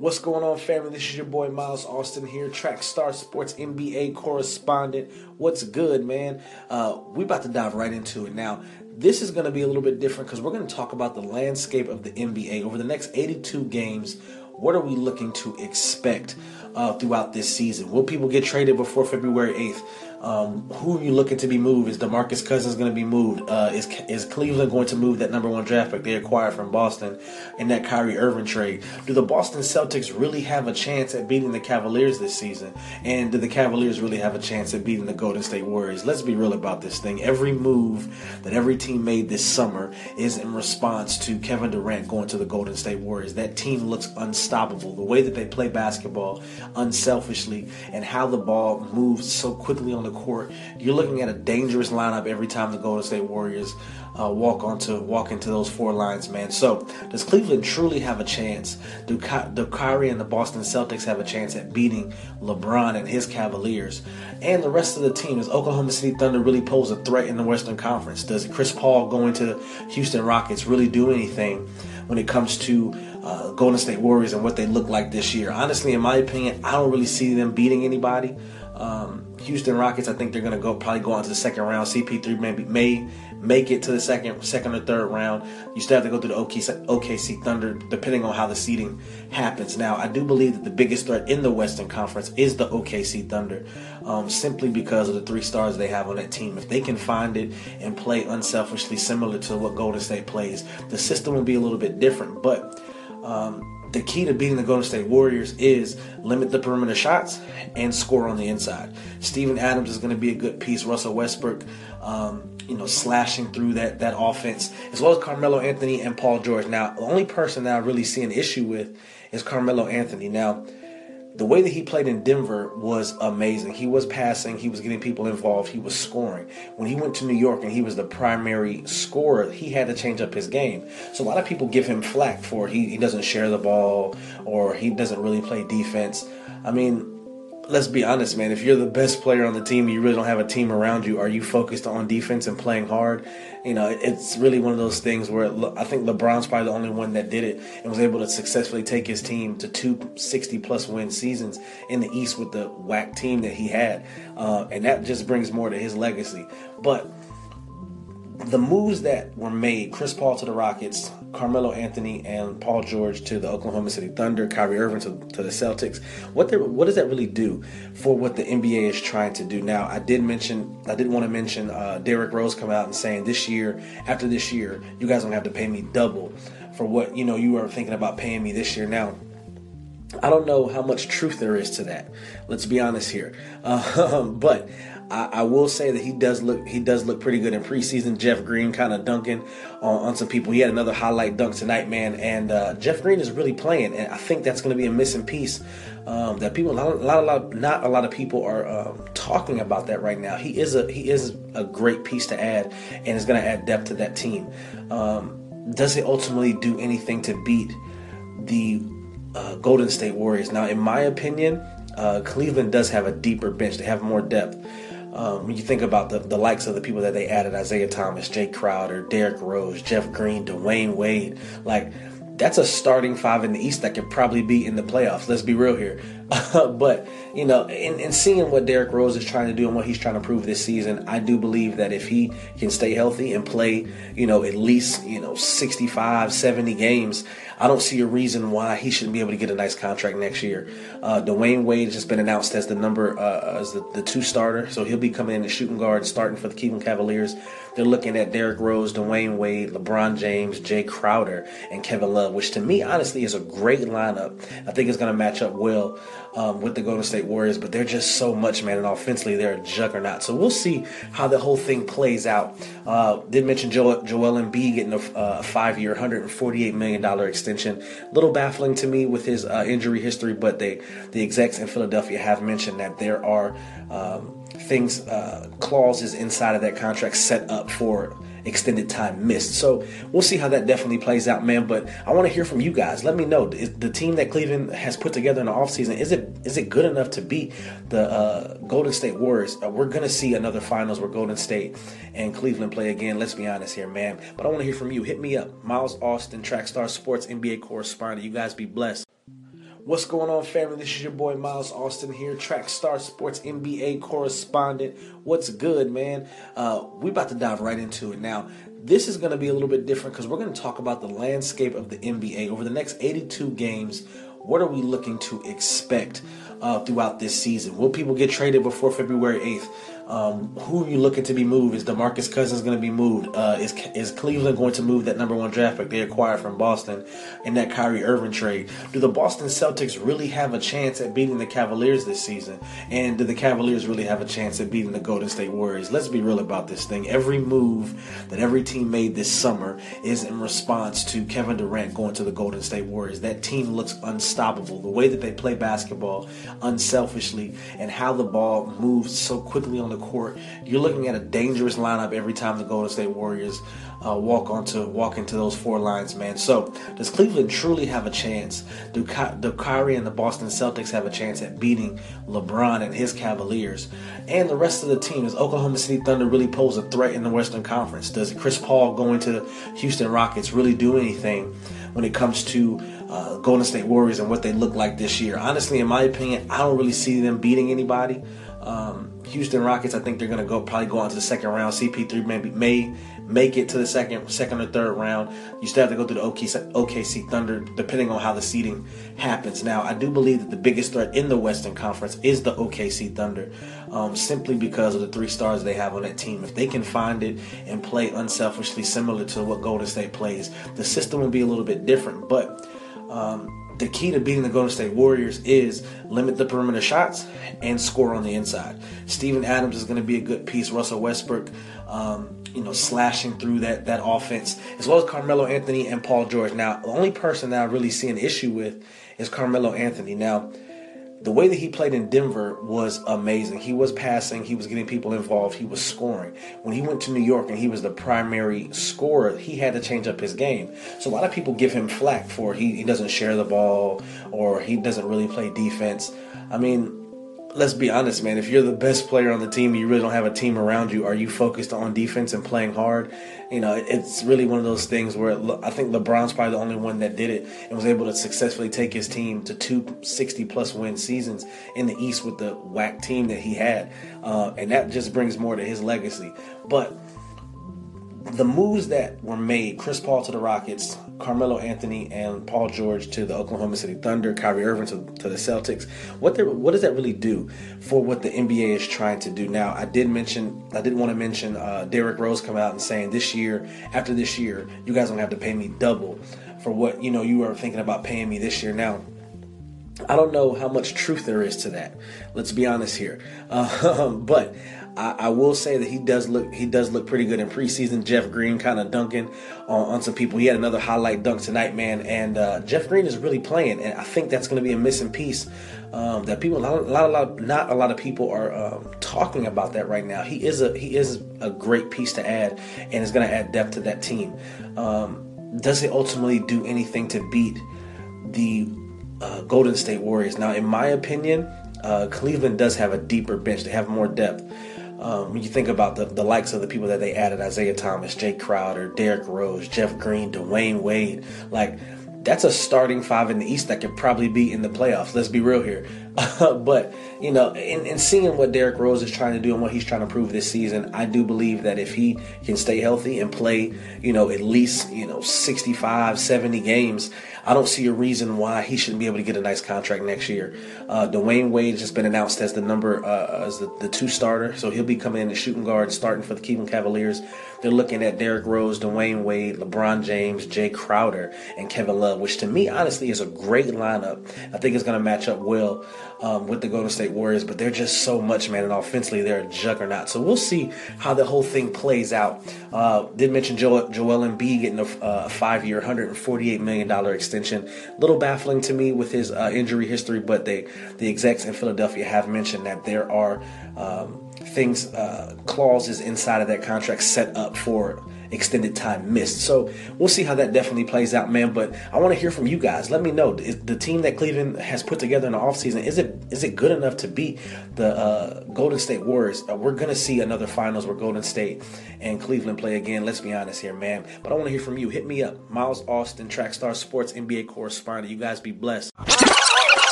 What's going on, family? This is your boy Miles Austin here, Track Star Sports NBA correspondent. What's good, man? Uh, we about to dive right into it now. This is going to be a little bit different because we're going to talk about the landscape of the NBA over the next 82 games. What are we looking to expect uh, throughout this season? Will people get traded before February 8th? Um, who are you looking to be moved? Is Demarcus Cousins going to be moved? Uh, is is Cleveland going to move that number one draft pick they acquired from Boston in that Kyrie Irving trade? Do the Boston Celtics really have a chance at beating the Cavaliers this season? And do the Cavaliers really have a chance at beating the Golden State Warriors? Let's be real about this thing. Every move that every team made this summer is in response to Kevin Durant going to the Golden State Warriors. That team looks unstoppable. The way that they play basketball unselfishly and how the ball moves so quickly on the court, you're looking at a dangerous lineup every time the Golden State Warriors uh, walk onto walk into those four lines, man. So does Cleveland truly have a chance? Do, Ky- do Kyrie and the Boston Celtics have a chance at beating LeBron and his Cavaliers and the rest of the team? Does Oklahoma City Thunder really pose a threat in the Western Conference? Does Chris Paul going to Houston Rockets really do anything when it comes to uh, Golden State Warriors and what they look like this year? Honestly, in my opinion, I don't really see them beating anybody. Um, Houston Rockets, I think they're going to go probably go on to the second round. CP3 maybe may make it to the second, second or third round. You still have to go through the OKC, OKC Thunder, depending on how the seeding happens. Now, I do believe that the biggest threat in the Western Conference is the OKC Thunder, um, simply because of the three stars they have on that team. If they can find it and play unselfishly, similar to what Golden State plays, the system will be a little bit different. But um, the key to beating the Golden State Warriors is limit the perimeter shots and score on the inside. Steven Adams is going to be a good piece. Russell Westbrook, um, you know, slashing through that that offense, as well as Carmelo Anthony and Paul George. Now, the only person that I really see an issue with is Carmelo Anthony. Now, the way that he played in Denver was amazing. He was passing, he was getting people involved, he was scoring. When he went to New York and he was the primary scorer, he had to change up his game. So a lot of people give him flack for he, he doesn't share the ball or he doesn't really play defense. I mean, let's be honest, man. If you're the best player on the team, you really don't have a team around you. Are you focused on defense and playing hard? You know, it's really one of those things where I think LeBron's probably the only one that did it and was able to successfully take his team to two 60 plus win seasons in the East with the whack team that he had, uh, and that just brings more to his legacy. But the moves that were made Chris Paul to the Rockets, Carmelo Anthony and Paul George to the Oklahoma City Thunder, Kyrie Irving to, to the Celtics. What what does that really do for what the NBA is trying to do now? I did mention I did want to mention uh, Derrick Rose coming out and saying this year, after this year, you guys don't have to pay me double for what you know you are thinking about paying me this year. Now, I don't know how much truth there is to that. Let's be honest here, uh, but I, I, will say that he does look he does look pretty good in preseason. Jeff Green kind of dunking on, on, some people. He had another highlight dunk tonight, man. And uh, Jeff Green is really playing, and I think that's going to be a missing piece um, that people not a lot, a lot not a lot of people are um, talking about that right now. He is a he is a great piece to add, and is going to add depth to that team. Um, does it ultimately do anything to beat the uh, Golden State Warriors? Now, in my opinion, uh, Cleveland does have a deeper bench. They have more depth. Um, when you think about the, the likes of the people that they added Isaiah Thomas, Jae Crowder, Derrick Rose, Jeff Green, Dwyane Wade like that's a starting five in the East that could probably be in the playoffs. Let's be real here. but, you know, in, in, seeing what Derrick Rose is trying to do and what he's trying to prove this season, I do believe that if he can stay healthy and play, you know, at least, you know, 65, 70 games, I don't see a reason why he shouldn't be able to get a nice contract next year. Uh, Dwyane Wade has just been announced as the number, uh, as the, the two starter. So he'll be coming in as shooting guard, starting for the Cleveland Cavaliers. They're looking at Derrick Rose, Dwyane Wade, LeBron James, Jae Crowder, and Kevin Love, which to me, honestly, is a great lineup. I think it's going to match up well um, with the Golden State Warriors, but they're just so much, man. And offensively, they're a juggernaut. So we'll see how the whole thing plays out. Uh, did mention Joel, Joel Embiid getting a, uh, five-year, $148 million extension. A little baffling to me with his uh, injury history, but they, the execs in Philadelphia have mentioned that there are um, things, uh, clauses inside of that contract set up for extended time missed. So we'll see how that definitely plays out, man. But I want to hear from you guys. Let me know is the team that Cleveland has put together in the offseason, is it is it good enough to beat the uh, Golden State Warriors? Uh, we're gonna see another finals where Golden State and Cleveland play again. Let's be honest here, man. But I want to hear from you. Hit me up, Miles Austin, Trackstar Sports NBA correspondent. You guys be blessed. What's going on, family? This is your boy Miles Austin here, Track Star Sports NBA correspondent. What's good, man? Uh, we about to dive right into it now. This is going to be a little bit different because we're going to talk about the landscape of the NBA over the next 82 games. What are we looking to expect uh, throughout this season? Will people get traded before February 8th? Um, who are you looking to be moved? Is Demarcus Cousins going to be moved? Uh, is is Cleveland going to move that number one draft pick they acquired from Boston in that Kyrie Irving trade? Do the Boston Celtics really have a chance at beating the Cavaliers this season? And do the Cavaliers really have a chance at beating the Golden State Warriors? Let's be real about this thing. Every move that every team made this summer is in response to Kevin Durant going to the Golden State Warriors. That team looks unstoppable. The way that they play basketball, unselfishly, and how the ball moves so quickly on the court, you're looking at a dangerous lineup every time the Golden State Warriors uh, walk onto walk into those four lines, man. So does Cleveland truly have a chance? Do, Ky- do Kyrie and the Boston Celtics have a chance at beating LeBron and his Cavaliers and the rest of the team? Does Oklahoma City Thunder really pose a threat in the Western Conference? Does Chris Paul going to Houston Rockets really do anything when it comes to uh, Golden State Warriors and what they look like this year? Honestly, in my opinion, I don't really see them beating anybody. Um, Houston Rockets, I think they're going to go probably go on to the second round. CP3 maybe may make it to the second second or third round. You still have to go through the OKC, OKC Thunder, depending on how the seeding happens. Now, I do believe that the biggest threat in the Western Conference is the OKC Thunder, um, simply because of the three stars they have on that team. If they can find it and play unselfishly, similar to what Golden State plays, the system will be a little bit different, but. Um, the key to beating the Golden State Warriors is limit the perimeter shots and score on the inside. Steven Adams is going to be a good piece. Russell Westbrook, um, you know, slashing through that that offense, as well as Carmelo Anthony and Paul George. Now, the only person that I really see an issue with is Carmelo Anthony. Now, the way that he played in Denver was amazing. He was passing, he was getting people involved, he was scoring. When he went to New York and he was the primary scorer, he had to change up his game. So a lot of people give him flack for he, he doesn't share the ball or he doesn't really play defense. I mean, let's be honest, man. If you're the best player on the team, you really don't have a team around you. Are you focused on defense and playing hard? You know, it's really one of those things where I think LeBron's probably the only one that did it and was able to successfully take his team to two 60 plus win seasons in the East with the whack team that he had, uh, and that just brings more to his legacy. But the moves that were made, Chris Paul to the Rockets, Carmelo Anthony and Paul George to the Oklahoma City Thunder, Kyrie Irving to, to the Celtics. What what does that really do for what the NBA is trying to do now? I did mention I did want to mention uh, Derrick Rose come out and saying this year, after this year, you guys don't have to pay me double for what you know you are thinking about paying me this year. Now, I don't know how much truth there is to that. Let's be honest here, uh, but I, I, will say that he does look he does look pretty good in preseason. Jeff Green kind of dunking on, on, some people. He had another highlight dunk tonight, man. And uh, Jeff Green is really playing, and I think that's going to be a missing piece um, that people a lot, a lot, a lot, not a lot of people are um, talking about that right now. He is a he is a great piece to add, and is going to add depth to that team. Um, does it ultimately do anything to beat the uh, Golden State Warriors? Now, in my opinion. Uh, Cleveland does have a deeper bench. They have more depth. Um, when you think about the, the likes of the people that they added, Isaiah Thomas, Jake Crowder, Derrick Rose, Jeff Green, Dwyane Wade, like that's a starting five in the East that could probably be in the playoffs. Let's be real here. but, you know, in, in, seeing what Derrick Rose is trying to do and what he's trying to prove this season, I do believe that if he can stay healthy and play, you know, at least, you know, 65, 70 games, I don't see a reason why he shouldn't be able to get a nice contract next year. Uh, Dwyane Wade has been announced as the number, uh, as the, the two starter, so he'll be coming in as shooting guard, starting for the Cleveland Cavaliers. They're looking at Derrick Rose, Dwyane Wade, LeBron James, Jae Crowder, and Kevin Love, which to me, honestly, is a great lineup. I think it's going to match up well um, with the Golden State Warriors, but they're just so much, man, and offensively, they're a juggernaut. So we'll see how the whole thing plays out. Uh, did mention Joel, Joel Embiid getting a, a five year, $148 million extension. A little baffling to me with his uh, injury history, but they, the execs in Philadelphia have mentioned that there are. Um, things, uh, clauses inside of that contract set up for extended time missed. So we'll see how that definitely plays out, man. But I want to hear from you guys. Let me know the team that Cleveland has put together in the offseason, is it is it good enough to beat the uh, Golden State Warriors? Uh, we're gonna see another finals where Golden State and Cleveland play again. Let's be honest here, man. But I want to hear from you. Hit me up, Miles Austin, Trackstar Sports NBA correspondent. You guys be blessed.